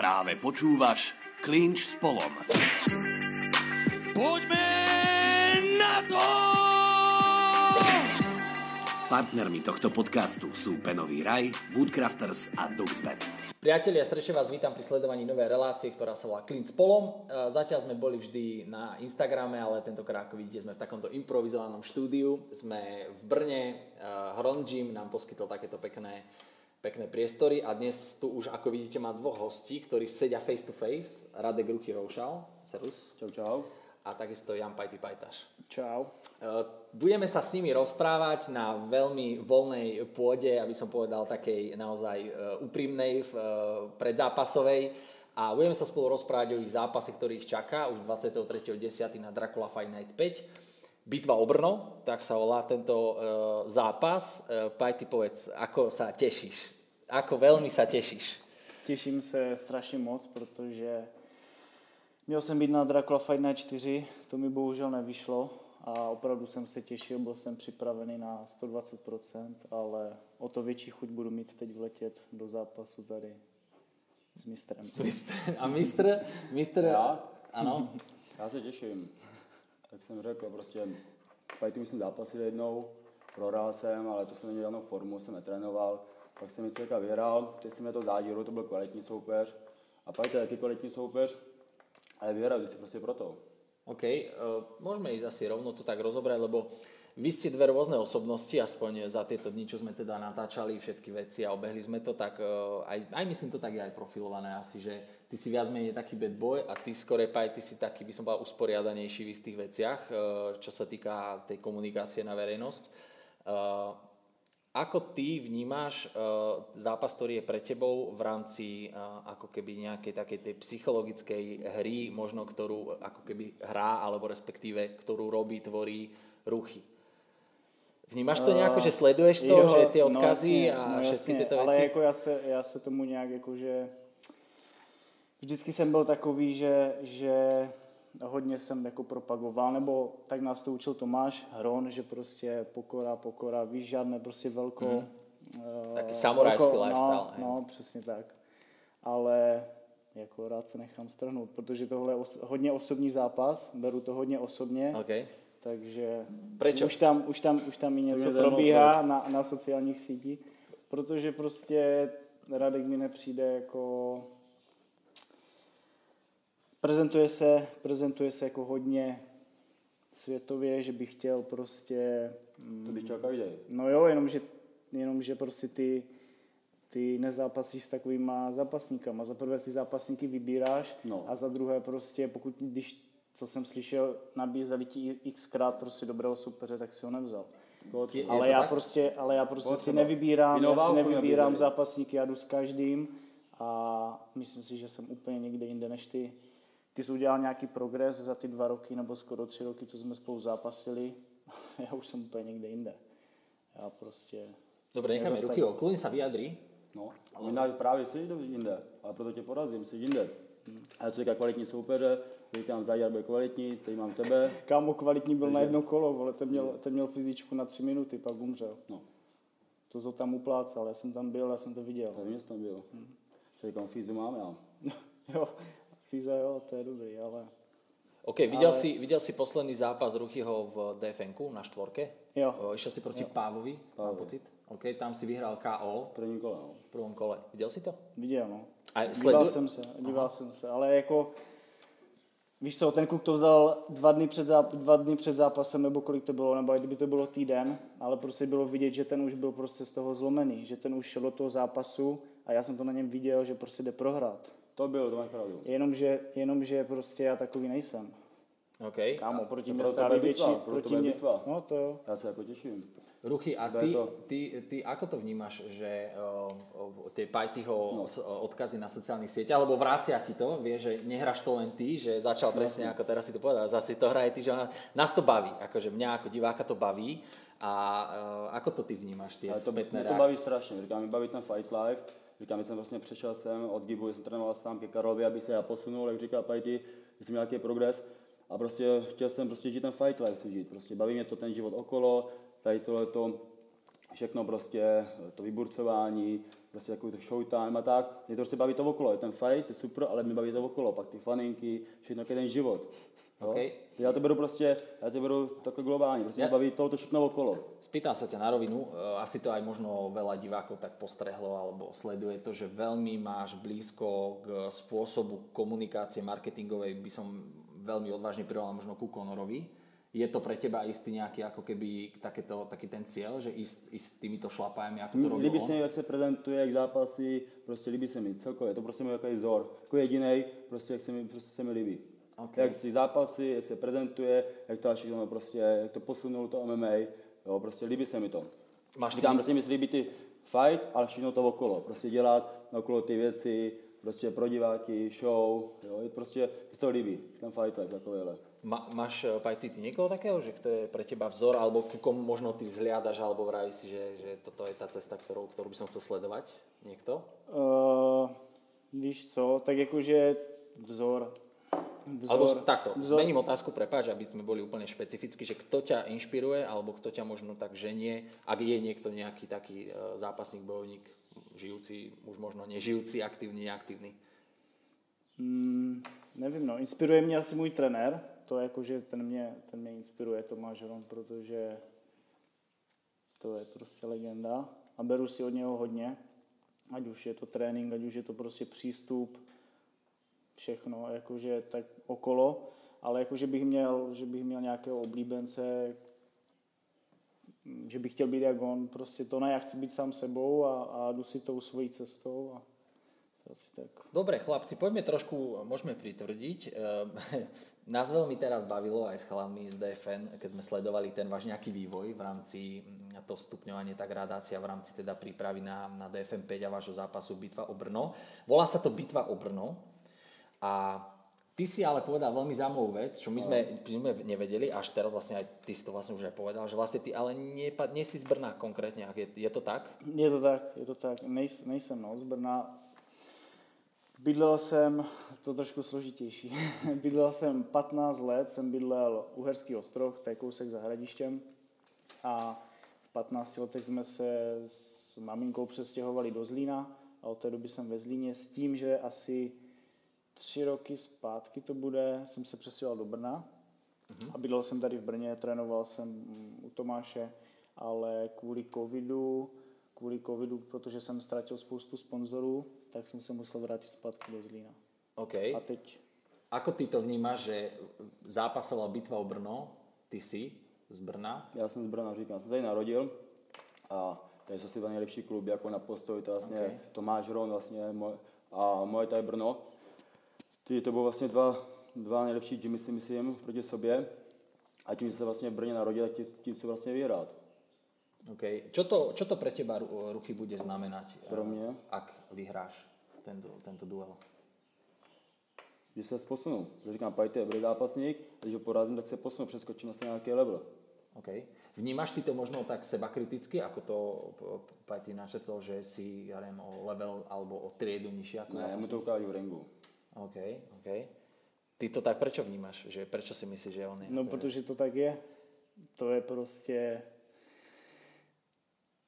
Práve počúvaš Klinč s Polom. Poďme na to! Partnermi tohto podcastu sú Penový raj, Woodcrafters a Duxbet. Priatelia, srdečne vás vítam pri sledovaní novej relácie, ktorá sa volá Klint s Polom. E, Zatiaľ sme boli vždy na Instagrame, ale tentokrát, ako vidíte, sme v takomto improvizovanom štúdiu. Sme v Brne, e, Hron Gym nám poskytol takéto pekné, pekné priestory a dnes tu už, ako vidíte, má dvoch hostí, ktorí sedia face to face. Radek Ruchy Roušal, servus. Čau, čau. A takisto Jan Pajty Pajtaš. Čau. E, Budeme sa s nimi rozprávať na veľmi voľnej pôde, aby som povedal takej naozaj e, úprimnej, e, predzápasovej. A budeme sa spolu rozprávať o ich zápase, ktorý ich čaká už 23.10. na Dracula Fight Night 5. Bitva o Brno, tak sa volá tento zápas. Pajty, povedz, ako sa tešíš? Ako veľmi sa tešíš? Těším se strašně moc, protože měl jsem být na Dracula Fight Night 4, to mi bohužel nevyšlo a opravdu jsem se těšil, byl jsem připravený na 120%, ale o to větší chuť budu mít teď vletět do zápasu tady s mistrem. Mistr, a mistr, mistr, Já? ano, Já se těším. Jak jsem řekl, prostě fighty musím zápasit jednou, prohrál jsem, ale to jsem neměl žádnou formu, jsem netrénoval. Pak jsem něco vyhrál, teď jsem měl to zádíru, to byl kvalitní soupeř. A pak to je taky kvalitní soupeř, ale vyhrál si prostě proto. OK, uh, môžeme ísť asi rovno to tak rozobrať, lebo vy ste dve rôzne osobnosti, aspoň za tieto dni, čo sme teda natáčali všetky veci a obehli sme to, tak uh, aj, aj myslím to tak je aj profilované asi, že ty si viac menej taký bad boy a ty skore paj, ty si taký, by som povedal, usporiadanejší v istých veciach, uh, čo sa týka tej komunikácie na verejnosť. Uh, ako ty vnímáš uh, zápas, ktorý je pre tebou v rámci uh, ako keby nejakej takej tej psychologickej hry, možno ktorú ako keby hrá, alebo respektíve ktorú robí, tvorí ruchy? Vnímáš to nejako, že sleduješ to, že ty odkazy no, a no, všetky jasně, tyto ale veci? jako já se, já se tomu nějak jako, že vždycky jsem byl takový, že, že hodně jsem jako propagoval, nebo tak nás to učil Tomáš Hron, že prostě pokora, pokora, víš, žádné prostě velko... Mhm. Mm-hmm. Taký samurajský lifestyle, No, hej. no, přesně tak. Ale jako rád se nechám strhnout, protože tohle je os- hodně osobní zápas, beru to hodně osobně, OK. takže Prečo? už tam, už tam, už tam i něco probíhá na, na sociálních sítích, protože prostě Radek mi nepřijde jako prezentuje se, prezentuje se jako hodně světově, že bych chtěl prostě, mm, To bych chtěl každý. no jo, jenomže, jenomže prostě ty, ty nezápasíš s takovýma zápasníkama. Za prvé si zápasníky vybíráš No. a za druhé prostě, pokud, když, co jsem slyšel, nabízeli ti xkrát prostě dobrého soupeře, tak si ho nevzal. Třeba? Je Ale já, tak? prostě, ale já prostě Koho si nevybírám, já si nevybírám nabízeli. zápasníky, já jdu s každým a myslím si, že jsem úplně někde jinde než ty. Ty jsi udělal nějaký progres za ty dva roky nebo skoro tři roky, co jsme spolu zápasili. já už jsem úplně někde jinde. Já prostě... Dobre, necháme ruky okolo, sa vyjadri. No, a možná právě jsi jinde, ale proto tě porazím, jsi jinde. Ale co říká kvalitní soupeře, říkám, Zajar bude kvalitní, teď mám tebe, Kámo kvalitní byl na jedno kolo, vole, ten měl, ten měl fyzičku na tři minuty, pak umřel. no, To, co tam uplácal, já jsem tam byl, já jsem to viděl. to vím, že tam byl. Říkám, fízu mám já. jo, Fiza, jo, to je dobrý, ale... OK, videl, si, videl si posledný zápas Ruchyho v DFN-ku na štvorke? Jo. O, Išiel si proti Pávovi, mám pocit. OK, tam si vyhral KO První kole, no. v prvom kole. Videl si to? Viděl, no. A díval sledu- jsem se, díval jsem se, ale jako... Víš co, ten kluk to vzal dva dny, před záp- dva dny před zápasem, nebo kolik to bylo, nebo kdyby to bylo týden, ale prostě bylo vidět, že ten už byl prostě z toho zlomený, že ten už šel do toho zápasu a já jsem to na něm viděl, že prostě jde prohrát. To byl, to máš pravdu. Jenomže, jenomže prostě já takový nejsem. OK. Kámo, proti to mě tebe větší, bitva, pro proti mě, bitva. no to jo. Já se jako těším. Ruchy, a ty, to. ty, ty ako to vnímaš, že uh, tie Pajtyho no. odkazy na sociálnych sieťach, alebo vrácia ti to, vieš, že nehráš to len ty, že začal presne ako teraz si to povedal, zase to hraje ty, že nás to baví, akože mňa ako diváka to baví a uh, ako to ty vnímaš, tie Ale to, spätné mě to baví strašně. Říkám, mi baví ten fight live. Říkám, že jsem vlastně přešel jsem od Gibu, jsem trénoval sám ke Karlovi, aby se já posunul, jak říkal Pajty, že jsem měl nějaký progres. A prostě chtěl jsem prostě žít ten fight life, chci žít. Prostě baví mě to ten život okolo, tady tohle to, všechno prostě, to vyburcování, prostě takový to showtime a tak. Mě to prostě baví to okolo, je ten fight, je super, ale mě baví to okolo, pak ty faninky, všechno ten život. Jo? Okay. Já to beru prostě, já to beru takhle globálně, prostě Ja- baví to, to všechno okolo. Spýtam sa ťa na rovinu, e, asi to aj možno veľa divákov tak postrehlo alebo sleduje to, že veľmi máš blízko k spôsobu komunikácie marketingovej, by som veľmi odvážne prirovnal možno ku Conorovi. Je to pre teba istý nejaký ako keby takéto, taký ten cieľ, že ísť, ísť týmito šlapajami, ako to robil Líbí on? se mi, jak se prezentuje, jak zápasy, prostě líbí se mi celkově, to prostě mi jako vzor. Jako jediný, prostě jak se mi, prostě se mi líbí. Ok. Jak si zápasy, jak se prezentuje, jak to až všechno prostě, jak to posunul to MMA, jo, prostě líbí se mi to. Máš ty- Říkám, prostě mi se líbí ty fight, ale všechno to okolo, prostě dělat okolo ty věci, prostě pro diváky, show, jo, je prostě mi se to líbí, ten fight life takovýhle. Ma, máš, Pajty, ty niekoho takého, že kto je pre teba vzor, alebo ku komu možno ty vzhliadaš, alebo vravíš si, že, že toto je tá cesta, ktorou, ktorú by som chcel sledovať? Niekto? Uh, víš co, tak jakože vzor. Vzor Alebo takto, vzor, zmením otázku, prepáč, aby sme boli úplne špecificky, že kto ťa inšpiruje, alebo kto ťa možno tak ženie, ak je niekto nejaký taký e, zápasník, bojovník, žijúci, už možno nežijúci, aktívny, neaktívny. Mm, nevím, no, inspiruje mě asi můj trenér, to je jakože ten mě, ten mě inspiruje, Tomáš Hron, protože to je prostě legenda. A beru si od něho hodně, ať už je to trénink, ať už je to prostě přístup, všechno, jakože tak okolo, ale jakože bych měl, že bych měl nějakého oblíbence, že bych chtěl být jak on, prostě to ne, já chci být sám sebou a, a jdu si tou svojí cestou a asi tak. Dobre, chlapci, poďme trošku, môžeme pritvrdiť. E, nás veľmi teraz bavilo aj s chalami z DFN, keď sme sledovali ten váš nejaký vývoj v rámci mm, to stupňovanie, tá gradácia v rámci teda prípravy na, na DFN 5 a vášho zápasu Bitva o Brno. Volá sa to Bitva o Brno a ty si ale povedal veľmi zaujímavú vec, čo my sme, my sme nevedeli, až teraz vlastne aj ty si to vlastne už aj povedal, že vlastne ty ale nie, nie si z Brna konkrétne, je, je to tak? Je to tak, je to tak. Nejs, nejsem no, z Brna. Bydlel jsem, to trošku složitější, bydlel jsem 15 let, jsem bydlel Uherský ostrov, to je kousek za hradištěm. A v 15 letech jsme se s maminkou přestěhovali do Zlína a od té doby jsem ve Zlíně s tím, že asi tři roky zpátky to bude, jsem se přestěhoval do Brna a bydlel jsem tady v Brně, trénoval jsem u Tomáše, ale kvůli covidu, kvůli covidu, protože jsem ztratil spoustu sponzorů, tak jsem se musel vrátit zpátky do Zlína. OK. A teď Ako ty to vnímaš, že zápasovala bitva o Brno, ty si z Brna, Já jsem z Brna, říkám, jsem tady narodil a tady jsou ty dva nejlepší kluby, jako na postoj, to vlastně Ok. okay. Tomáš Hron vlastně a moje tady Brno. Ty to bylo vlastně dva, dva nejlepší gymy si myslím proti sobě a tím, že se vlastně v Brně narodil, tak tím, tím se vlastně vyhrát. OK. Čo to, čo to pre teba Ru- Ruchy bude znamenať, Pro eh, mě? ak vyhráš tento, tento duel? Že se posunu. Že říkám, Pajte je dobrý zápasník, když ho porazím, tak se posunu, přeskočím asi na nějaký level. OK. Vnímaš ty to možno tak seba kriticky, ako to Pajty načetol, že si, ja neviem, o level alebo o triedu ako Ne, zápasník? mu to ukážu v ringu. OK, OK. Ty to tak prečo vnímaš? Že prečo si myslíš, že on je? No, ako je? protože to tak je. To je prostě...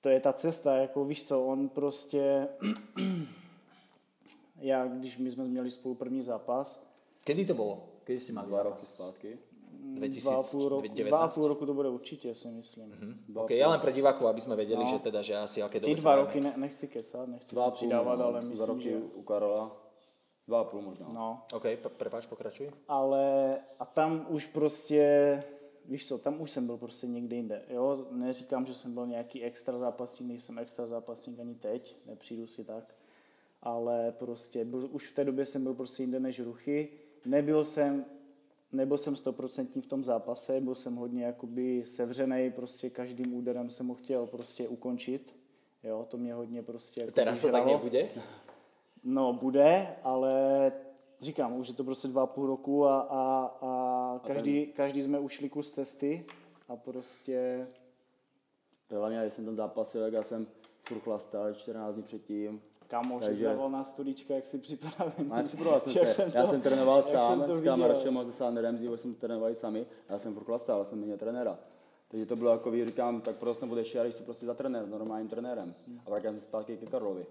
To je ta cesta, jako víš co, on prostě... Já, když my jsme měli spolu první zápas, Kedy to bolo? Kedy ste mali Dva roky zpátky. dva a půl roku, 2019? dva a půl roku to bude určitě, si myslím. Dva, OK, ja len pre divákov, aby sme vedeli, No. že teda, že asi aké Ty dva roky, ne, nechci kecat, nechci dva přidávat, ale dva myslím, roky že... u Karola. Dva a půl možná. No, OK, prepáč, pokračuj. ale a tam už prostě, víš co, tam už jsem byl prostě někde jinde, jo, neříkám, že jsem byl nějaký extra zápasník, nejsem extra zápasník ani teď, nepřijdu si tak, ale prostě byl, už v té době jsem byl prostě jinde než ruchy, nebyl jsem, nebyl jsem stoprocentní v tom zápase, byl jsem hodně jakoby sevřenej, prostě každým úderem jsem ho chtěl prostě ukončit, jo, to mě hodně prostě jako Teraz to tak nebude? No, bude, ale říkám, už je to prostě dva a půl roku a, a, a každý, každý jsme ušli kus cesty a prostě To hlavně, když jsem tam zápasil, tak já jsem furt chlastal 14 dní předtím. kámoš Takže- Takže... na studička, jak si připravený. Ale připravoval jsem Jak se, to- já jsem trénoval jak sám, jsem to s viděl. kamaráčem a se Sánerem, dříve jsem trénovali sami, já jsem furt chlastal, já jsem měl trenéra. Takže to bylo jako, říkám, tak proto jsem odešel, když se prostě za trenér, normálním trenérem. A vrátil jsem se zpátky ke Karlovi.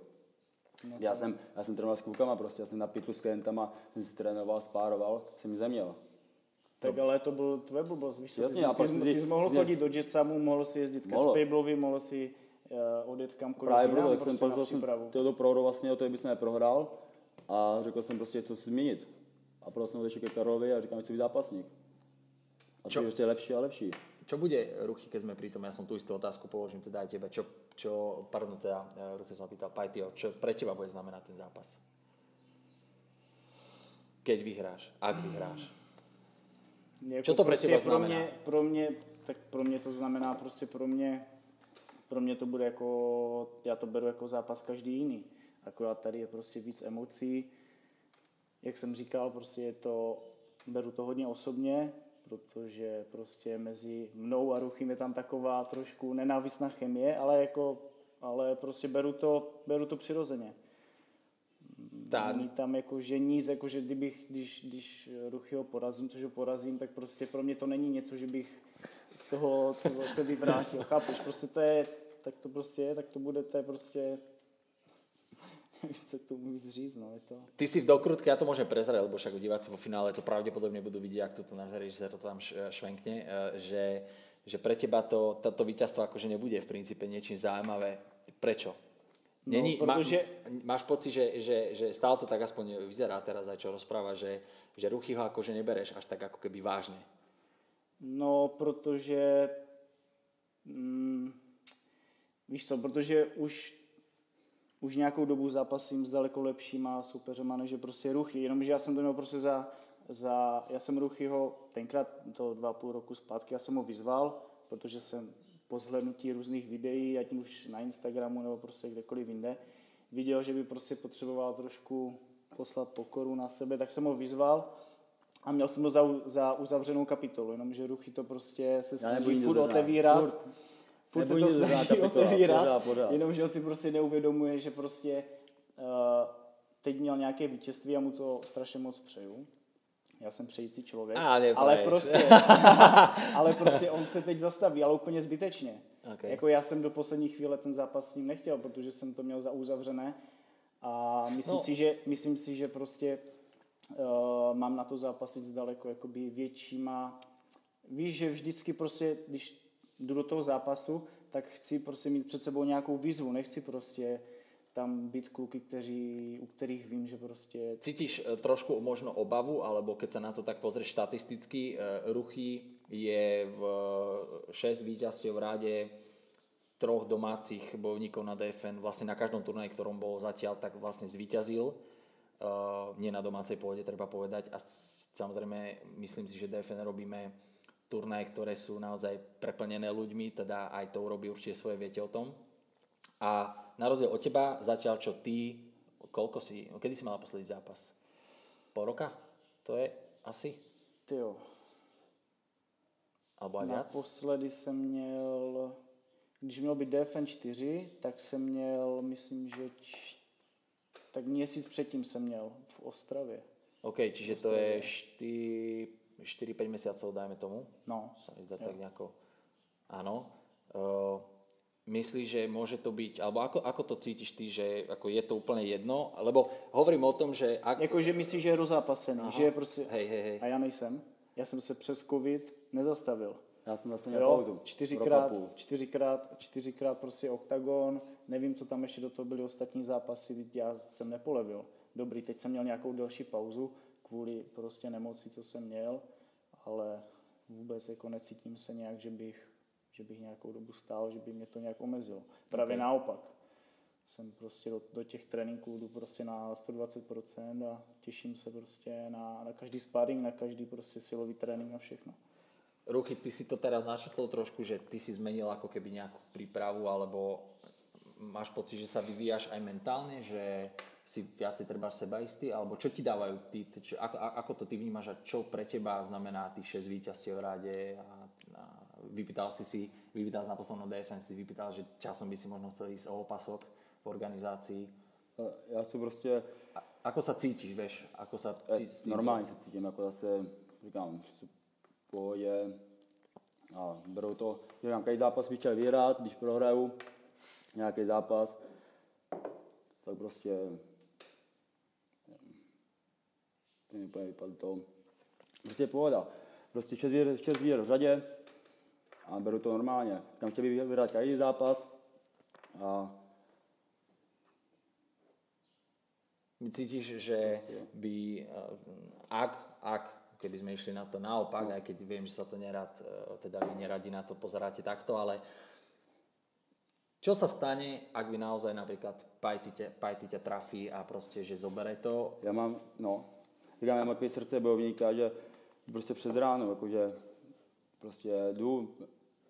No já, jsem, já jsem trénoval s klukama, prostě já jsem na pitlu s klientama, jsem si trénoval, spároval, jsem zeměl. Tak ale to byl tvoje blbost, víš co? Jasně, ty, a pak ty, si- ty, jsi mohl si- chodit do Jetsamu, mohl si jezdit ke Mohl. Spablovi, mohl si uh, odjet kamkoliv Právě jinam, proto, tak jsem prostě jsem tyhle prohru vlastně o to, aby jsem neprohrál a řekl jsem prostě, co si změnit. A proto jsem odešel ke Karlovi a říkám, chci být zápasník. A to je prostě lepší a lepší. Čo bude, Ruchy, keď sme pri tom, ja som tú istú otázku položím teda aj tebe, čo, čo pardon, teda, Ruchy som sa pýtal, Pajtio, čo pre teba bude znamenať ten zápas? Keď vyhráš, ak vyhráš. Jako Čo to pre teba pro znamená? Mě, pro mě, tak pro mě to znamená prostě pro mě, pro mě to bude jako, já to beru jako zápas každý jiný. Akorát tady je prostě víc emocí. Jak jsem říkal, prostě je to, beru to hodně osobně, protože prostě mezi mnou a Ruchym je tam taková trošku nenávistná chemie, ale jako, ale prostě beru to, beru to přirozeně. Tá, Není tam jako že nic, jako že kdybych, když, když Ruchyho porazím, což ho porazím, tak prostě pro mě to není něco, že bych z toho toho se vyvrátil, chápeš? Prostě to je, tak to prostě je, tak to bude, to je prostě, co k tomu víc říct, no, je to... Ty si v dokrutke, ja to môžem prezrať, lebo však diváci vo finále to pravdepodobne budú vidieť, ak to tu náš režisér to tam švenkne, eh, že, že pre teba to, toto víťazstvo akože nebude v princípe niečím zaujímavé. Prečo? No, Není, protože- má, máš pocit, že, že, že stále to tak aspoň vyzerá teraz aj čo rozpráva, že, že ruchy ho akože nebereš až tak ako keby vážne. No, protože, mm, víš co, protože už, už nějakou dobu zápasím s daleko lepšíma soupeřema, než je prostě Ruchy, jenomže já jsem to měl prostě za, za já jsem Ruchyho tenkrát, to dva a půl roku zpátky, já jsem ho vyzval, protože jsem po zhlédnutí různých videí, ať už na Instagramu nebo prostě kdekoliv jinde, viděl, že by prostě potřeboval trošku poslat pokoru na sebe, tak jsem ho vyzval a měl jsem ho za, za uzavřenou kapitolu, jenomže Ruchy to prostě se snaží furt otevírat. Furt. Furt se to snaží kapitola, otevírat, pořád, pořád. jenomže on si prostě neuvědomuje, že prostě uh, teď měl nějaké vítězství a mu to strašně moc přeju. Já jsem přející člověk, Á, nepraješ. ale prostě, ale prostě on se teď zastaví, ale úplně zbytečně. Ok. Jako já jsem do poslední chvíle ten zápas s ním nechtěl, protože jsem to měl za uzavřené a myslím, No. si, že, myslím si, že prostě uh, mám na to zápasit daleko jakoby většíma, víš, že vždycky prostě, když jdu do toho zápasu, tak chci prostě mít před sebou nějakou výzvu, nechci prostě tam být kluky, kteří, u kterých vím, že prostě Cítiš e, trošku možno obavu, alebo keď sa na to tak pozrieš štatisticky, e, Ruchy je v 6 víťazstiev v rade troch domácich bojovníkov na DFN, vlastne na každom turnaji, ktorom bol zatiaľ, tak vlastne zvíťazil. Uh, nie na domácej pôde, treba povedať. A samozrejme, myslím si, že DFN robíme turnaje, ktoré sú naozaj preplnené ľuďmi, teda aj to urobí určite svoje, viete o tom. A na rozdiel od teba, zatiaľ čo ty, koľko si, no kedy si mala posledný zápas? Pol roka? To je asi? tyjo, Alebo aj viac? Naposledy jsem měl, když měl být DFN 4, tak jsem měl, myslím, že č, tak měsíc předtým jsem měl v Ostravě. OK, čiže to je 4-5 mesiacov, dajme tomu. No, Sa mi zdá tak nejako. Áno. Uh, myslíš, že môže to byť, alebo ako, ako to cítiš ty, že ako je to úplne jedno? Lebo hovorím o tom, že ak... Jakože myslíš, že je rozápasený, že je prostě... Hej, hej, hej. A já nejsem. Já jsem se přes covid nezastavil. Já jsem vlastně měl pauzu. Čtyřikrát, čtyřikrát, čtyřikrát prostě oktagon, nevím, co tam ještě do toho byly ostatní zápasy, já jsem nepolevil. Dobrý, teď jsem měl nějakou delší pauzu kvůli prostě nemoci, co jsem měl, ale vůbec jako necítím se nějak, že bych, že bych nějakou dobu stál, že by mě to nějak omezilo. Právě Ok. naopak. Jsem prostě do, do těch tréninků jdu prostě na 120% a těším se prostě na, na každý sparring, na každý prostě silový trénink a všechno. Ruchy, ty si to teraz načrtol trošku, že ty si zmenil ako keby nejakú prípravu, alebo máš pocit, že sa vyvíjaš aj mentálne, že si viacej treba sebaistý, alebo čo ti dávajú ty, čo, ako, ako to ty vnímaš a čo pre teba znamená tých 6 víťazstiev v rade a, a vypýtal si si, vypýtal si na poslednom DFN, si vypýtal, že časom by si možno chcel ísť o opasok v organizácii. Ale Já chci prostě, A, ako sa cítiš, vieš? Ako sa eh, cítiš? normálně se cítím, jako zase, říkám, v pohodě a beru to, říkám, každý zápas bych chtěl vyhrát, když prohraju nějaký zápas, tak prostě vypadlo to. Prostě pohoda. Prostě šest výher, šest výher v řadě a beru to normálně. Kam chtěl bych vyhrát každý zápas a Cítiš, že by, eh, ak, ak keby sme išli na to naopak, no. aj keď viem, že sa to nerad, eh, teda vy neradi na to pozeráte takto, ale čo sa stane, ak by naozaj napríklad Pajty ťa trafí a prostě, že zobere to? Já mám, no, říkám, já mám takový srdce bojovníka, že prostě přes ráno, jakože prostě jdu,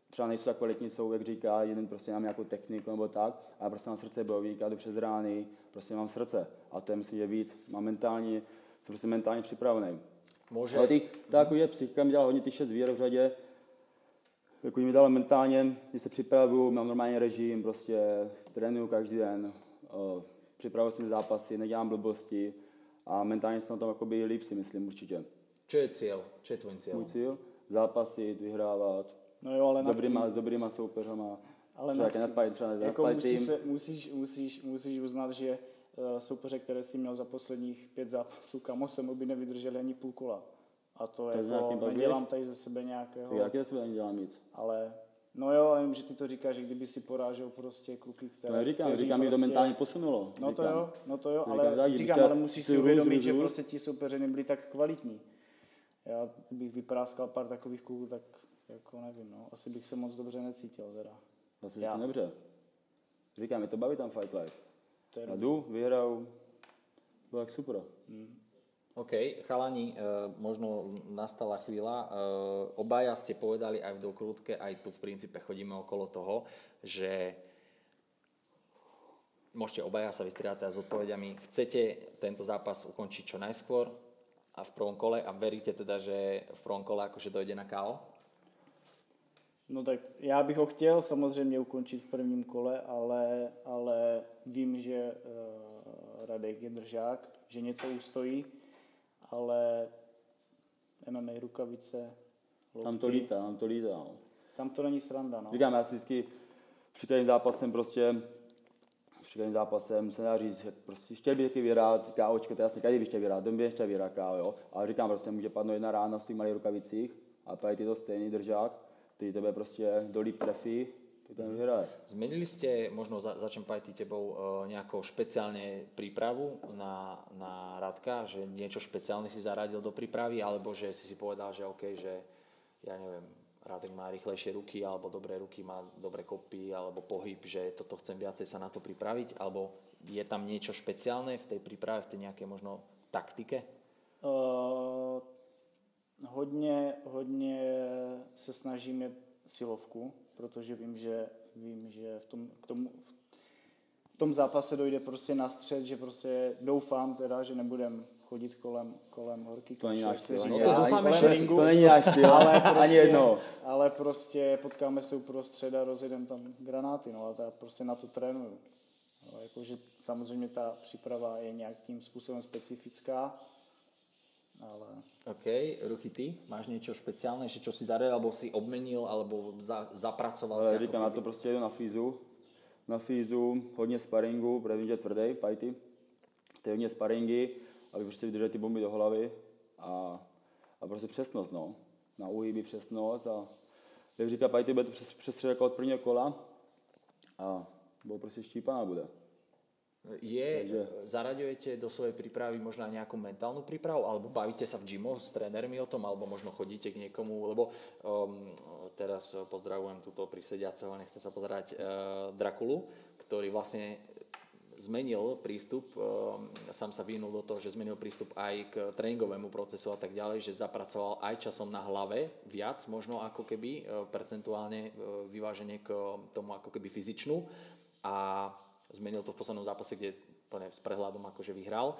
třeba nejsou tak kvalitní jsou, jak říká, jeden prostě mám nějakou techniku nebo tak, ale prostě mám srdce bojovníka, jdu přes rány, prostě mám srdce. A to je myslím, že víc, mám mentální, jsem prostě mentálně připravený. Může. Ale ty, ta jako je psychika mi dělala hodně ty šest výher v řadě, jako mi dala mentálně, když se připravuju, mám normální režim, prostě trénuju každý den, připravuju si zápasy, nedělám blbosti a mentálně jsem na tom jakoby líp si myslím určitě. Co je cíl? Co je tvůj cíl? Můj cíl? Zápasit, vyhrávat, No jo, ale s dobrýma, s dobrýma soupeřama. Ale třeba na nadpad, třeba jako musí se, musíš, musíš, musíš uznat, že uh, soupeře, které jsi měl za posledních pět zápasů, kamo se mu by nevydrželi ani půl kola. A to, to jako, nedělám tady ze sebe nějakého... Já ze sebe nedělám nic. Ale No jo, ale vím, že ty to říkáš, že kdyby si porážel prostě kluky, které... To neříkám, říkám, prostě... to mentálně posunulo. No říkám. to jo, no to jo, ale říkám, říkám ale musíš si uvědomit, že prostě ti soupeři nebyli tak kvalitní. Já bych vypráskal pár takových kluků, tak jako nevím, no. Asi bych se moc dobře necítil teda. Zase Já. dobře. Říkám, mi to baví tam Fight Life. Já jdu, vyhraju, bylo tak super. Hmm. OK, chalani, uh, možno nastala chvíľa. Uh, obaja ste povedali aj v dokrútke, aj tu v princípe chodíme okolo toho, že môžete obaja sa vystriedať s odpovediami. Chcete tento zápas ukončiť čo najskôr a v prvom kole a veríte teda, že v prvom kole akože dojde na KO? No tak já bych ho chtěl samozřejmě ukončit v prvním kole, ale, ale vím, že uh, Radek je držák, že něco ustojí, ale MMA rukavice, lokty, Tam to lítá, tam to lítá. No. Tam to není sranda, no. Říkám, já si vždycky při každém zápasem prostě při každém zápasem se dá říct, že prostě chtěl bych taky vyhrát KOčko, to jasně každý by chtěl vyhrát, dom by chtěl vyhrát KO, jo. Ale říkám, prostě může padnout jedna rána v těch malých rukavicích a tady ty to stejný držák který tebe prostě dolí trefí, tam vyhraje. Zmenili ste, možno za, začnem pajti tebou, uh, nejakou špeciálne prípravu na, na Radka, že niečo špeciálne si zaradil do prípravy, alebo že si si povedal, že OK, že ja neviem, Radek má rýchlejšie ruky, alebo dobré ruky, má dobré kopy, alebo pohyb, že toto chcem viacej sa na to pripraviť, alebo je tam niečo špeciálne v tej príprave, v tej nejakej možno taktike? Uh, hodně, hodně se snažíme silovku, protože vím, že, vím, že v tom, k tomu, v tom zápase dojde prostě na střed, že prostě doufám teda, že nebudem chodit kolem, kolem horky. To není náš styl. No to doufáme, že to není náš styl, ale prostě, ani jedno. Ale prostě potkáme se uprostřed a rozjedeme tam granáty, no a já prostě na to trénuju. No, jakože samozřejmě ta příprava je nějakým způsobem specifická, ale... OK, Ruchy, ty máš něco že čo si zaradil, alebo si obmenil, alebo za, zapracoval ale si? Říkám, na to prostě jedu na fízu. Na fízu, hodně sparingu, protože vím, že je tvrdý, pajty. To je hodně sparingy, aby prostě vydrželi ty bomby do hlavy a, a prostě přesnost, no. Na uhyby přesnost a jak říká Pajty, bude to přes, přes od prvního kola a bylo prostě štípaná bude. Je, Takže... zaraďujete do svojej prípravy možno aj nejakú mentálnu prípravu, alebo bavíte sa v gymoch s trénermi o tom, alebo možno chodíte k niekomu, lebo um, teraz pozdravujem túto prisediaceho, nechce sa pozerať, uh, Drakulu, ktorý vlastne zmenil prístup, um, sám sa vynul do toho, že zmenil prístup aj k tréningovému procesu a tak ďalej, že zapracoval aj časom na hlave viac, možno ako keby uh, percentuálne uh, vyváženie k tomu ako keby fyzičnú. A zmenil to v poslednom zápase, kde plne s prehľadom akože vyhral.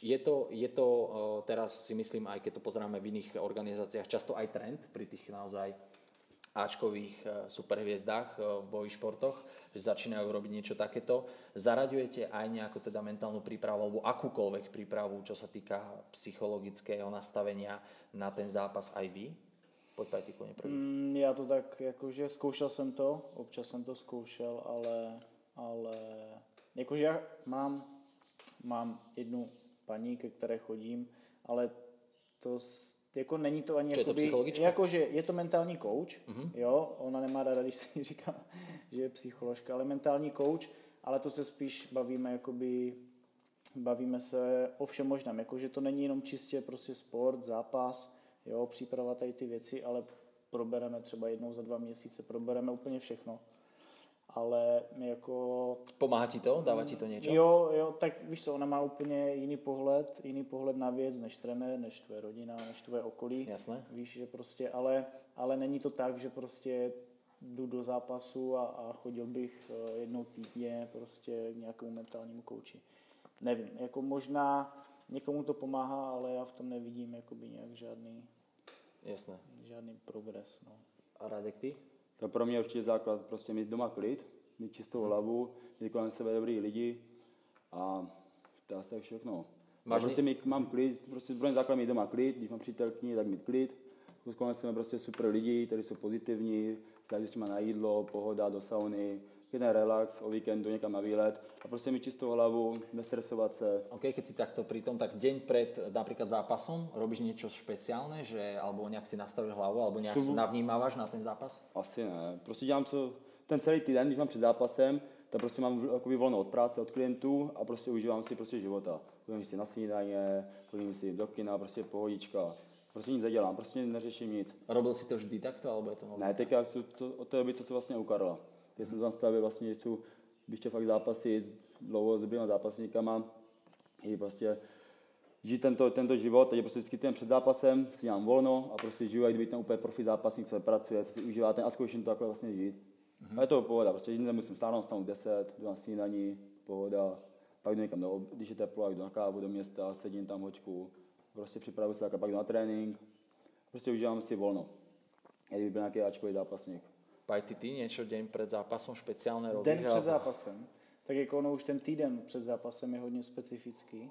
Je to, je to teraz si myslím, aj keď to pozeráme v iných organizáciách, často aj trend pri tých naozaj Ačkových e, superhviezdách e, v boji športoch, že začínajú robiť niečo takéto. Zaraďujete aj nejakú teda mentálnu prípravu alebo akúkoľvek prípravu, čo sa týka psychologického nastavenia na ten zápas aj vy? Pojď ty první. Mm, já to tak, jakože zkoušel jsem to, občas jsem to zkoušel, ale ale jakože já mám, mám jednu paní, ke které chodím, ale to jako není to ani je to, jakoby, psychologička? jakože je to mentální coach, jo, ona nemá ráda, když se jí říká, že je psycholožka, ale mentální coach, ale to se spíš bavíme jakoby bavíme se o všem možném, jakože to není jenom čistě prostě sport, zápas, jo, příprava tady ty věci, ale probereme třeba jednou za dva měsíce, probereme úplně všechno. Ale jako Pomáha ti to? Dáva ti to niečo? Jo, jo, tak víš co, ona má úplně jiný pohled, jiný pohled na věc než trenér, než tvoje rodina, než tvoje okolí. Jasné. Víš, že prostě, ale, ale není to tak, že prostě jdu do zápasu a, a chodil bych eh, jednou týdně prostě k nějakému mentálnímu kouči. Nevím, jako možná někomu to pomáhá, ale já v tom nevidím jakoby nějak žádný, Jasné. žádný progres. No. A Radek, ty? To pro mě určitě základ, prostě mít doma klid, mít čistou hlavu, mít kolem sebe dobrý lidi a dá se všechno. Máš prostě mít, mám klid, prostě pro mě základ mít doma klid, když mám přítelkyni, tak mít klid. Kolem sebe prostě super lidi, kteří jsou pozitivní, kteří si má na jídlo, pohoda do sauny, jeden relax, o víkendu někam na výlet a prostě mít čistou hlavu, nestresovat se. OK, keď si takto pri tom, tak deň pred napríklad zápasom robíš niečo špeciálne, že, alebo nejak si nastavíš hlavu, alebo nejak Sú- si navnímávaš na ten zápas? Asi ne. Prostě dělám co, ten celý týden, když mám před zápasem, tak prostě mám jakoby volno od práce, od klientů a prostě užívám si prostě života. Chodím si na snídaně, chodím si do kina, prostě pohodička. Prostě nic nedělám, prostě neřeším nic. Robil si to vždy takto, alebo je to nové? Ne, teďka od té doby, co jsem vlastně u Karla. Když jsem se nastavil vlastně něco, bych chtěl fakt zápasit dlouho s dobrýma zápasníkama, i prostě žít tento, tento život, teď prostě vždycky týden před zápasem si dělám volno a prostě žiju, jak kdyby ten úplně profi zápasník, co pracuje, co si užívá ten a zkouším to takhle vlastně žít. Mm-hmm. A je to pohoda, prostě nemusím stáhnout, stanu v 10, jdu na snídaní, pohoda, pak jdu někam, do, když je teplo, jdu na kávu do města, sedím tam hoďku, prostě připravuji se tak a pak jdu na trénink, prostě užívám si volno. Jak kdyby byl nějaký Ačkový zápasník. Pajty, ty niečo deň pred zápasom špeciálne robíš? Den před zápasem. Tak jako ono už ten týden před zápasem je hodně specifický.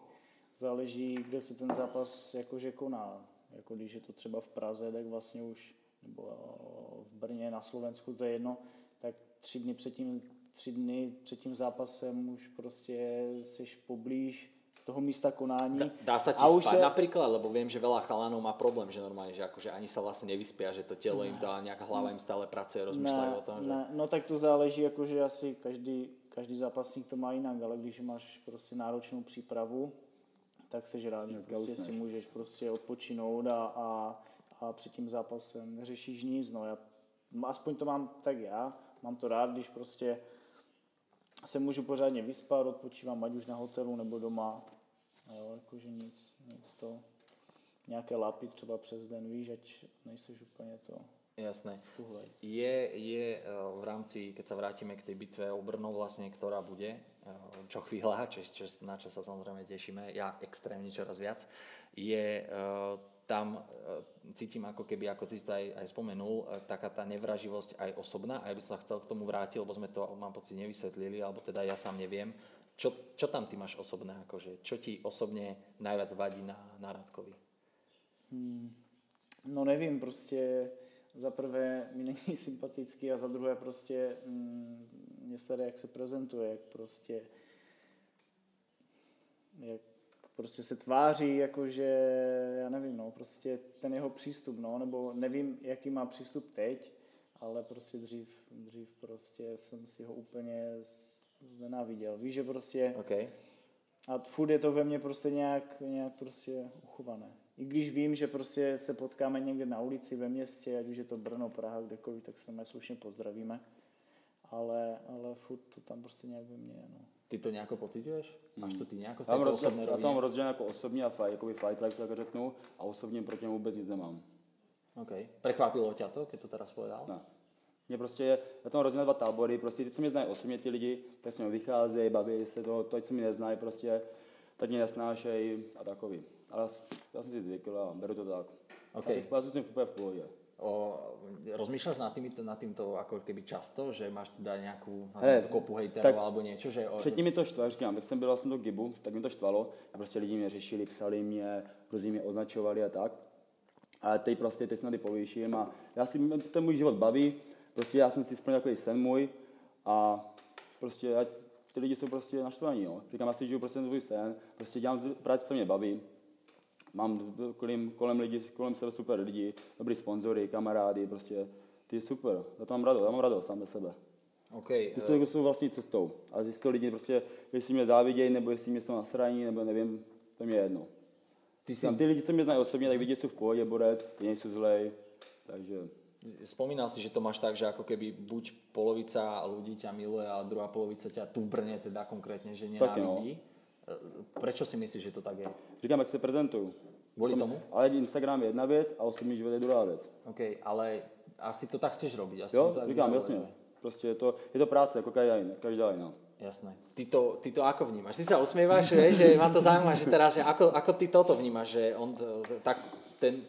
Záleží, kde se ten zápas jakože koná. Jako když je to třeba v Praze, tak vlastně už, nebo v Brně, na Slovensku, to je jedno, tak tři dny před tím, tři dny před tím zápasem už prostě jsi poblíž toho místa konání. Dá, dá sa ti A už spať se- napríklad, lebo viem, že veľa chalanov má problém, že normálne, že akože ani sa vlastne nevyspia, že to telo im to a nejaká hlava im stále pracuje, rozmýšľajú o tom, že... ne, no tak to záleží, jakože asi každý, každý zápasník to má jinak, ale když máš prostě náročnou přípravu, tak seš rád, že prostě si můžeš prostě odpočinout a, a, a před tím zápasem neřešíš nic. No, já, aspoň to mám tak já, mám to rád, když prostě se můžu pořádně vyspat, odpočívám ať už na hotelu nebo doma. Jo, jakože nic, nic to, nějaké lapy třeba přes den, víš, ať nejseš úplně to Jasné. tuhlej. Je, je eh, v rámci, keď sa vrátime k tej bitve o Brno vlastne, ktorá bude, eh, čo chvíľa, čo, čo, na čo sa samozrejme tešíme, ja extrémne čoraz viac, je eh, tam eh, cítim ako keby, ako si to aj, aj spomenul, eh, taká tá nevraživosť aj osobná a ja by som sa chcel k tomu vrátil, lebo sme to, mám pocit, nevysvetlili, alebo teda ja sám neviem. Čo, čo tam ty máš osobné, akože, čo ti osobne najviac vadí na, na Radkovi? No nevím, prostě za prvé mi není sympatický a za druhé prostě mm, mě sere, jak se prezentuje, jak prostě jak prostě se tváří, jakože, já nevím, no, prostě ten jeho přístup, no, nebo nevím, jaký má přístup teď, ale prostě dřív, dřív prostě jsem si ho úplně znenáviděl. Víš, že prostě OK. a furt je to ve mně prostě nějak, nějak prostě uchované. I když vím, že prostě se potkáme někde na ulici ve městě, ať už je to Brno, Praha, kdekoliv, tak se mě slušně pozdravíme. Ale, ale furt to tam prostě nějak ve mně, no. Ty to nejako pociťuješ? Máš to ty nejako v roz, osobnej já to mám rovine? rozdělen jako osobní a fight, jakoby fight life, tak řeknu, a osobně proti němu vůbec nic nemám. OK. Prekvapilo ťa to, keď to teraz povedal? Ne. Mě prostě je, já to mám rozdělen na dva tábory, prostě ty, co mě znají osobně ty lidi, tak se mnou vycházejí, baví se to, to, co mě neznají, prostě, tak mě nesnášejí a takový. Ale já jsem si zvykl a beru to tak. OK. Já, jsem- úplně v pohodě. O, rozmýšľaš nad, týmito, nad týmto ako keby často, že máš teda Hele, nazvime to kopu hejterov tak alebo niečo, že... O, Předtím mi to štvalo, říkám, jak jsem byl vlastně do Gibu, tak mi to štvalo. A prostě lidi mě řešili, psali mě, různě mě označovali a tak. Ale teď prostě, teď snad i povýším a já si, ten můj život baví, prostě já jsem si splnil takový sen můj a prostě ať ty lidi jsou prostě naštvaní, no. Říkám, já si žiju prostě svůj sen, prostě dělám práci, co mě baví. Mám kolem, kolem, lidi, kolem sebe super lidi, dobrý sponzory, kamarády, prostě ty je super. Já to mám radost, já mám radost sám ze sebe. Okay. Ty jsou, jsou vlastní cestou. A to lidi prostě, jestli mě závidějí, nebo jestli mě jsou nasraní, nebo nevím, to mě je jedno. Ty, jsi... ty lidi, co mě znají osobně, tak vidí, jsou v pohodě borec, ty nejsou zlej, takže... Spomínal si, že to máš tak, že ako keby buď polovica ľudí ťa miluje a druhá polovica ťa tu v Brne teda konkrétne, že nenávidí. No. Prečo si myslíš, že to tak je? Říkám, jak se prezentuju. Kvôli tomu? Ale Instagram je jedna věc a osobní život je druhá věc. OK, ale asi to tak chceš robiť. Asi jo, říkám, jasně. Prostě je to, je to práce, jako každá jiná. Každá jiná. Jasné. Ty to, ty to ako vnímaš? Ty sa usmievaš, že ma to zaujíma, že teraz, že ako, ako ty toto vnímaš, že on, tak ten,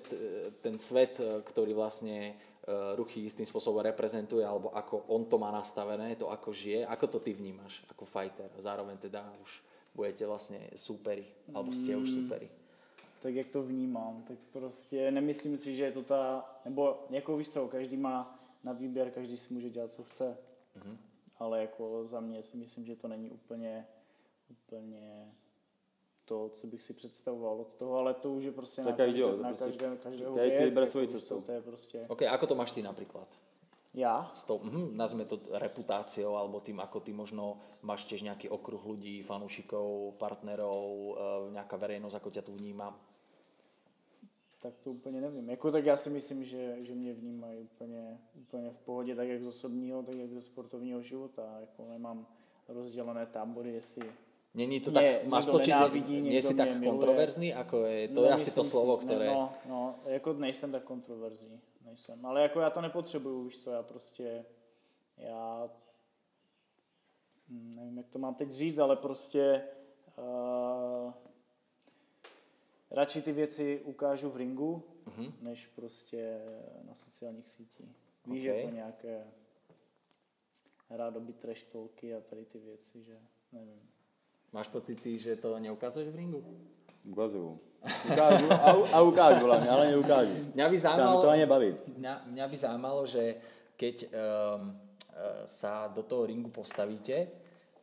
ten svet, ktorý vlastne uh, ruchy istým spôsobom reprezentuje, alebo ako on to má nastavené, to ako žije, ako to ty vnímaš ako fighter? Zároveň teda už budete vlastne súperi, alebo ste už súperi. Tak jak to vnímám, tak prostě nemyslím si, že je to ta, nebo jako víš co, každý má na výběr, každý si může dělat, co chce. Mm-hmm ale jako za mě si myslím, že to není úplně, úplně to, co bych si představoval od toho, ale to už je prostě na, každé, jo, na prostě, každém, každého věc. si vybere svoji cestu. To je prostě... OK, ako to máš ty napríklad? Ja? S tou, hm, nazme to reputáciou, alebo tým, ako ty možno máš tiež nejaký okruh ľudí, fanúšikov, partnerov, e, nejaká verejnosť, ako ťa tu vníma tak to úplně nevím. Jako tak já si myslím, že, že mě vnímají úplně, úplně v pohodě, tak jak z osobního, tak jak ze sportovního života. Jako nemám rozdělené tábory, jestli Není to tak, máš pocit, že nie si tak miluje. kontroverzný, ako je, to no, asi to slovo, které... No, no, jako nejsem tak kontroverzní, nejsem, ale jako já to nepotřebuju, víš co, já prostě, já nevím, jak to mám teď říct, ale prostě uh, radši ty věci ukážu v ringu, mm-hmm. než prostě na sociálních sítích. Víš, okay. jako nějaké rádoby trash talky a tady ty věci, že nevím. Máš pocit že to neukazuješ v ringu? Ukazuju. Ukážu a, a ukážu hlavně, ale neukážu. Mňa by zaujímalo, to ani baví. Mňa, mňa by zaujímalo, že keď um, sa do toho ringu postavíte,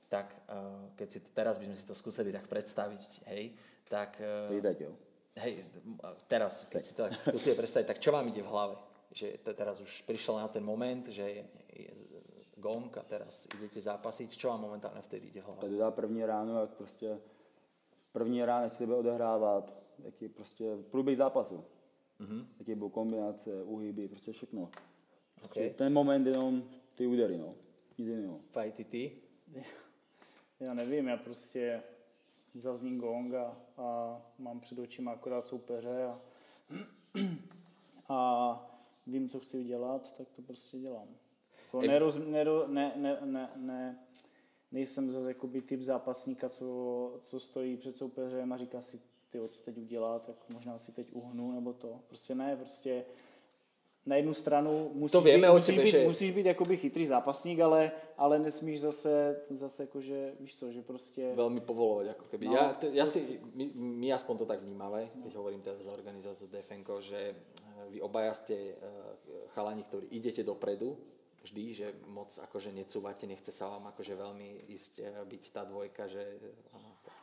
tak uh, keď si teraz by sme si to skúsili tak predstaviť, hej, tak... Vydať, jo. Hej, teraz, keď si to tak skúsite predstaviť, tak čo vám ide v hlave? Že teraz už prišiel na ten moment, že je, je gong a teraz idete zápasiť, čo vám momentálne vtedy ide v hlave? Dá první ráno, jak prostě první ráno si bude odehrávat, jaký prostě průběh zápasu. Mm-hmm. Jaký budou kombinace, uhyby, prostě všechno. Prostě okay. Ten moment jenom ty údery, no. Nic jiného. Fajty ty? Já nevím, já prostě zazní gong a, a mám před očima akorát soupeře a, a vím, co chci udělat, tak to prostě dělám. Jako neroz, nero, ne, ne, ne, ne, nejsem zase jakoby typ zápasníka, co, co stojí před soupeřem a říká si, ty co teď udělat, tak možná si teď uhnu, nebo to. Prostě ne, prostě na jednu stranu musíš, to víme být, musíš, být, že... musíš být jakoby chytrý zápasník, ale, ale nesmíš zase, zase jako, že víš co, že prostě... Velmi povolovat, jako keby. No, ja, to, ja si, my, my aspoň to tak vnímáme, keď hovorím teda za organizáciu Defenko, že eh, vy obaja ste uh, chalani, ktorí idete dopredu, vždy, že moc akože necúvate, nechce sa vám akože veľmi ísť eh, byť tá dvojka, že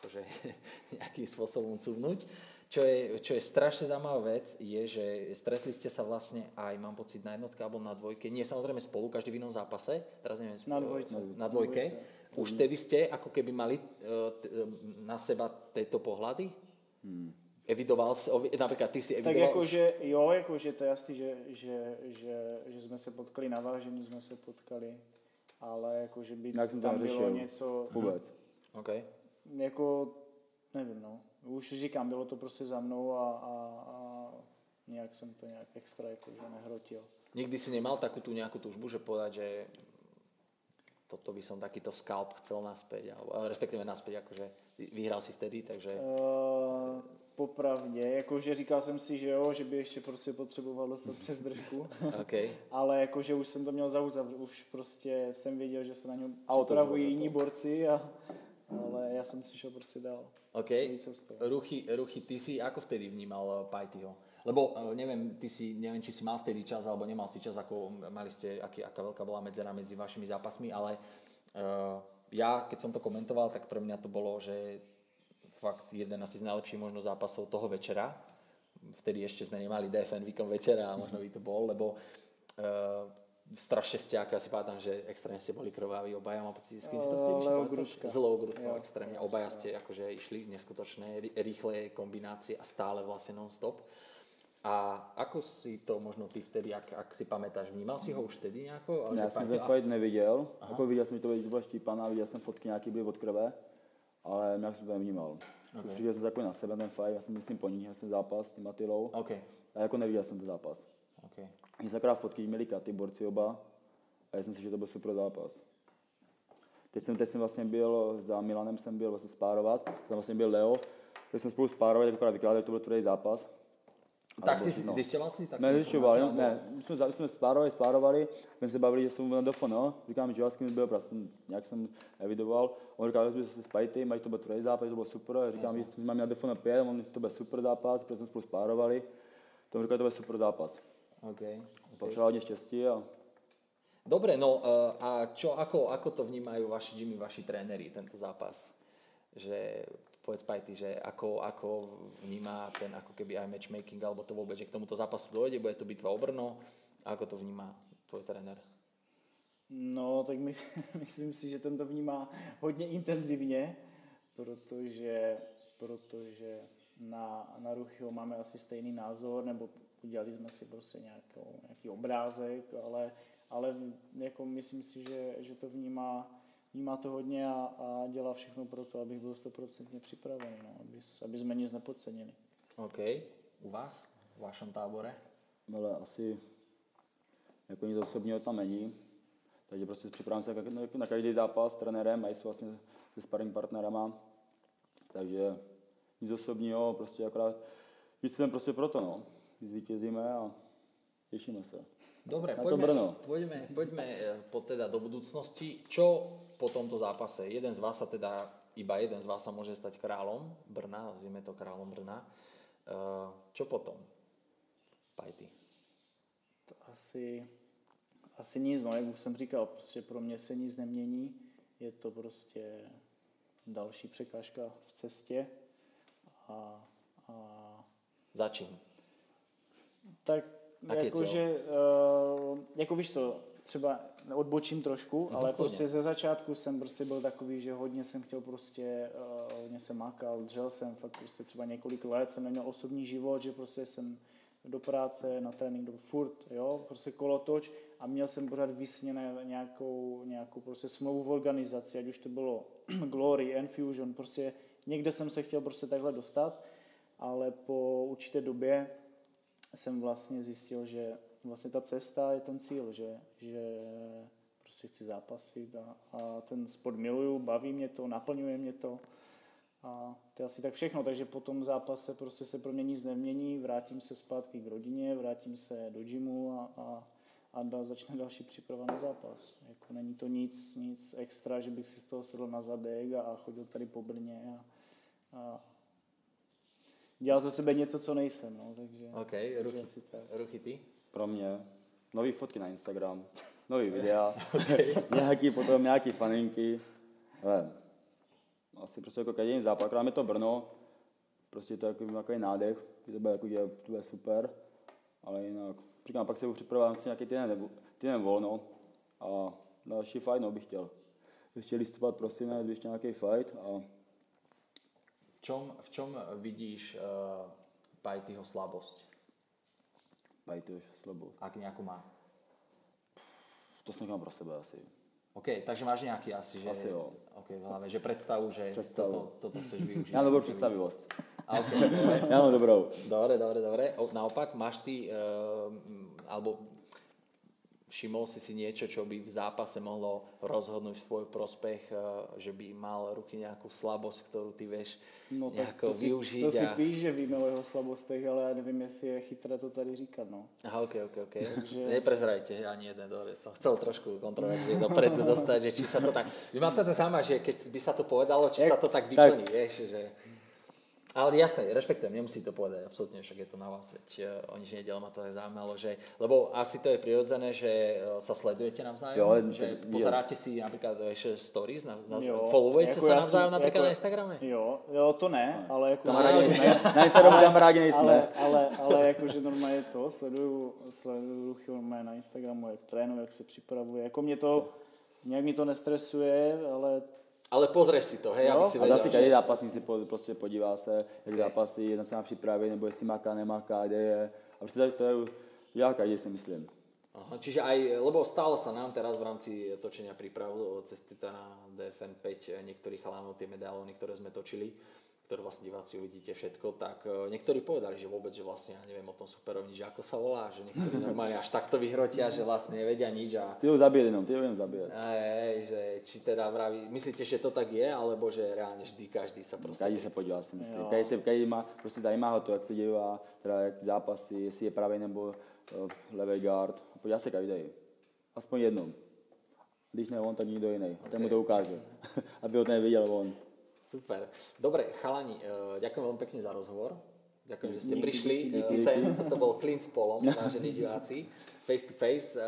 akože nejakým spôsobom cúvnuť. Čo je, čo je strašne zaujímavá vec, je, že stretli ste sa vlastne aj, mám pocit, na jednotke alebo na dvojke. Nie samozrejme spolu, každý v inom zápase. Teraz neviem, na dvojke. Na, na dvojke. dvojke. Už vtedy ste ako keby mali uh, t, uh, na seba tieto pohľady? Hmm. Evidoval si, napríklad ty si evidoval... Tak jakože, jo, jakože to je jasný, že, že, že, že jsme se potkali na vážení, jsme se potkali, ale jakože by Jak tam, tam bylo něco... Vůbec. OK. Jako, nevím, no už říkám, bylo to prostě za mnou a, a, a nějak jsem to nějak extra jakože nehrotil. Nikdy si nemal takú tu nejakú túžbu, že povedať, že toto by som takýto skalp chcel naspäť, alebo, respektíve naspäť, akože vyhrál si vtedy, takže... Uh, popravdě, jakože říkal jsem si, že jo, že by ještě prostě potřeboval dostat přes držku, okay. ale jakože už jsem to měl za už prostě jsem věděl, že se na něm připravují jiní borci a ale ja som si šiel proste dál. OK. Ruchy, ruchy, ty si ako vtedy vnímal eh, Pajtyho? Lebo eh, neviem, ty si, neviem, či si mal vtedy čas, alebo nemal si čas, ako mali ste, aký, aká veľká bola medzera medzi vašimi zápasmi, ale uh, ja, keď som to komentoval, tak pre mňa to bolo, že fakt jeden asi z najlepších možno zápasov toho večera. Vtedy ešte sme nemali DFN výkon večera a možno by to bol, lebo uh, strašne stiaka, si pamätám, že extrémne ste boli krvaví, obaja mám pocit, s kým si to vtedy Leo išli? Gruška. S Leo Gruškou, extrémne, obaja ste akože išli neskutočné, rýchle kombinácie a stále vlastne non-stop. A ako si to možno ty vtedy, ak, ak si pamätáš, vnímal si ho už vtedy nejako? Ale Já jsem ten fight neviděl, jako viděl jsem, že to to byla štípaná, viděl jsem fotky nějaký byly od krve, ale nějak jsem to nevnímal. Okay. Soustředil jsem se takový na sebe ten fight, já jsem myslím po ní, já jsem zápas s tím Atilou, OK, a jako neviděl jsem ten zápas. OK. Když jsem akorát fotky měli katy, borci oba, a já jsem si, že to byl super zápas. Teď jsem, teď jsem vlastně byl, za Milanem jsem byl vlastně spárovat, tam vlastně byl Leo, teď jsem spolu spárovali, tak akorát vykládali, že to byl tvrdý zápas. Tak byl si si- no. zisťoval si tak Ne, zjišťoval, no, ne, my jsme, my jsme spárovali, spárovali, jsme se bavili, že jsem na dofo, no, říkám, že kým byl, prostě nějak jsem evidoval, on říkal, že jsme se spajty, mají to byl tvrdý zápas, to bylo super, já říkám, že jsme máme na dofo na pět, on to byl super zápas, protože jsme spolu spárovali, to říkal, že to byl super zápas. OK. Potřeboval hodně štěstí a Dobre, no eh, a čo, ako, ako to vnímajú vaši Jimmy, vaši tréneri, tento zápas? Že povedz Pajty, že ako, ako vníma ten ako keby aj matchmaking, alebo to vôbec, že k tomuto zápasu dojde, bude to bitva o Brno, ako to vníma tvoj tréner? No, tak my, myslím si, že ten to vnímá hodně intenzivně, protože, protože na, na Ruchyho máme asi stejný názor, nebo udělali jsme si prostě nějakou, nějaký obrázek, ale, ale jako myslím si, že, že to vnímá, vnímá to hodně a, a dělá všechno pro to, abych byl stoprocentně připravený, no, aby, aby jsme nic nepodcenili. OK. U vás? V vašom tábore? ale asi jako nic osobního tam není, takže prostě připravím se na- na každý zápas s trenérem, mají se vlastně se sparring partnerama, takže nic osobního, prostě akorát jsem prostě proto, no. Zvítězíme a těšíme se. Dobre, Na to poďme, Brno. poďme, poďme eh, po teda do budúcnosti. Čo po tomto zápase? Jeden z vás sa teda, iba jeden z vás sa môže stať kráľom Brna, nazvime to kráľom Brna. Eh, Čo potom? Pajty. To asi, asi nic, no, jak už jsem říkal, prostě pro mě se nic nemění, je to prostě další překážka v cestě a, a Začím. tak Aký je jakože, uh, jako víš co, třeba odbočím trošku, ale klidně. prostě ze začátku jsem prostě byl takový, že hodně jsem chtěl prostě, uh, hodně jsem makal, dřel jsem fakt prostě třeba několik let, jsem neměl osobní život, že prostě jsem do práce, na trénink, do furt, jo, prostě kolotoč a měl jsem pořád vysněné nějakou, nějakou prostě smlouvu v organizaci, ať už to bylo Glory, Enfusion, prostě někde jsem se chtěl prostě takhle dostat, ale po určité době jsem vlastně zjistil, že vlastně ta cesta je ten cíl, že, že prostě chci zápasit a, a ten sport miluju, baví mě to, naplňuje mě to. A to je asi tak všechno, takže po tom zápase prostě se pro mě nic nemění, vrátím se zpátky k rodině, vrátím se do gymu a, a, a začne další příprava na zápas. Jako není to nic, nic extra, že bych si z toho sedl na zadek a, a chodil tady po Brně a, a dělal ze sebe něco, co nejsem, no, takže, OK, takže ruchy, asi tak. ruchy ty? Pro mě nový fotky na Instagram, nový videa, nějaký potom nějaký faninky, ale asi prostě jako každý zápas, akorát je to Brno, prostě to je jako takový nádech, že to bude, jako, že to bude super, ale jinak, říkám, pak se připravám si nějaký týden, týden volno a další fight, no bych chtěl. Ještě listopad, prosinec, ještě nějaký fight a čom, v čom vidíš uh, Pajtyho slabosť, fight už slabo. ak nejakú má? To si nechám pro sebe asi. OK, takže máš nejaký asi, že... Asi jo. OK, v hlave, že predstavu, že Představu. Toto, toto chceš využiť. Já mám dobrou představivost. A dobre. Já mám dobrou. Dobre, dobre, dobre. O, naopak, máš ty, uh, alebo všimol si si niečo, čo by v zápase mohlo rozhodnúť v tvoj prospech, uh, že by mal ruky nejakú slabosť, ktorú ty vieš No tak nejako to si, to si a... víš, že víme o jeho slabostech, ale já nevím, jestli je chytré to tady říkat, no. Aha, ok, ok, ok. Neprezrajte ani jeden, dobre. Som chcel trošku kontroverzne dopredu dostať, že či sa to tak... Vy máte to sama, že keď by sa to povedalo, či Jak- sa to tak tak. vyplní, vieš, že... Ale jasné, rešpektujem, nemusí to povedať, absolútne, však je to na vás, veď uh, o nič nedel ma to aj zaujímalo, že, lebo asi to je prirodzené, že uh, sa sledujete navzájom, Jo, že pozeráte si napríklad ešte stories, nav, nav, Jo, followujete jako sa navzájom jsem- napríklad jako- na Instagrame? Jo, jo, to ne, ale jako... Kamarádi nejsme. Na Instagramu kamarádi nejsme. ale, ale, ale jakože normálně to, sleduju, sleduju normálně na Instagramu, jak trénuje, jak se připravuje. Jako mě to, nějak mi to nestresuje, ale Ale pozrieš si to, hej, Jo, aby si A vedel, dá si každý zápasník si po, prostě podívá se, jak zápasí, jedna se má připravit, nebo jestli maká, nemaká, kde je. A prostě to, to je, dělá každý, si myslím. Aha, čiže aj, lebo stále sa nám teraz v rámci točenia príprav teda na DFN 5 eh, niektorí chalanov tie medailóny, ktoré sme točili, ktoré vlastne diváci uvidíte všetko, tak eh, niektorí povedali, že vôbec, že vlastne ja neviem o tom superovni, že ako sa volá, že niektorí normálne až takto vyhrotia, že vlastne nevedia nič a Ty ho zabije jenom, ty ho jen zabije. Hej, že či teda vraví, myslíte, že to tak je, alebo že reálne vždy každý sa proste... Každý se podívá, si myslím. Jo. Každý, se, každý má, prostě zajímá ho to, jak se dívá, teda jak zápasy, jestli je pravý nebo uh, levý guard. Podívá se každý. Aspoň jednou. Když ne on, tak nikdo jiný. A ten mu to ukáže. Aby ho to neviděl on. Super. Dobre, chalani, eh, ďakujem veľmi pekne za rozhovor. Ďakujem, že ste Díky, prišli díky, eh, díky. sem. Toto bol Clean s Polom, vážení diváci. Face to face. eh,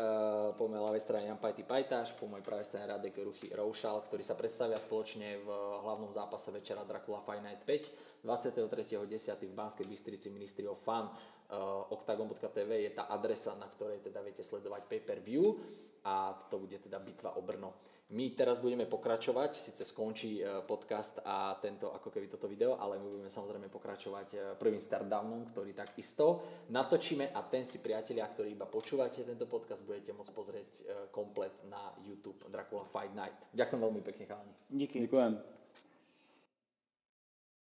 Po mojej ľavej strane Jan Pajty Pajtáš, po mojej pravej strane Radek Ruchy Roušal, ktorí sa predstavia spoločne v hlavnom zápase večera Dracula Fight Night 5. 23.10. v Banskej Bystrici Ministry of Fun. Uh, Octagon.tv je tá adresa, na ktorej teda viete sledovať pay-per-view a to bude teda bitva o Brno. My teraz budeme pokračovať, síce skončí eh, podcast a tento ako keby toto video, ale my budeme samozrejme pokračovať eh, prvým startdownom, ktorý takisto natočíme a ten si priatelia, ktorí iba počúvate tento podcast, budete môcť pozrieť eh, komplet na YouTube Dracula Fight Night. Ďakujem veľmi pekne, chalani. díky. Děkujeme.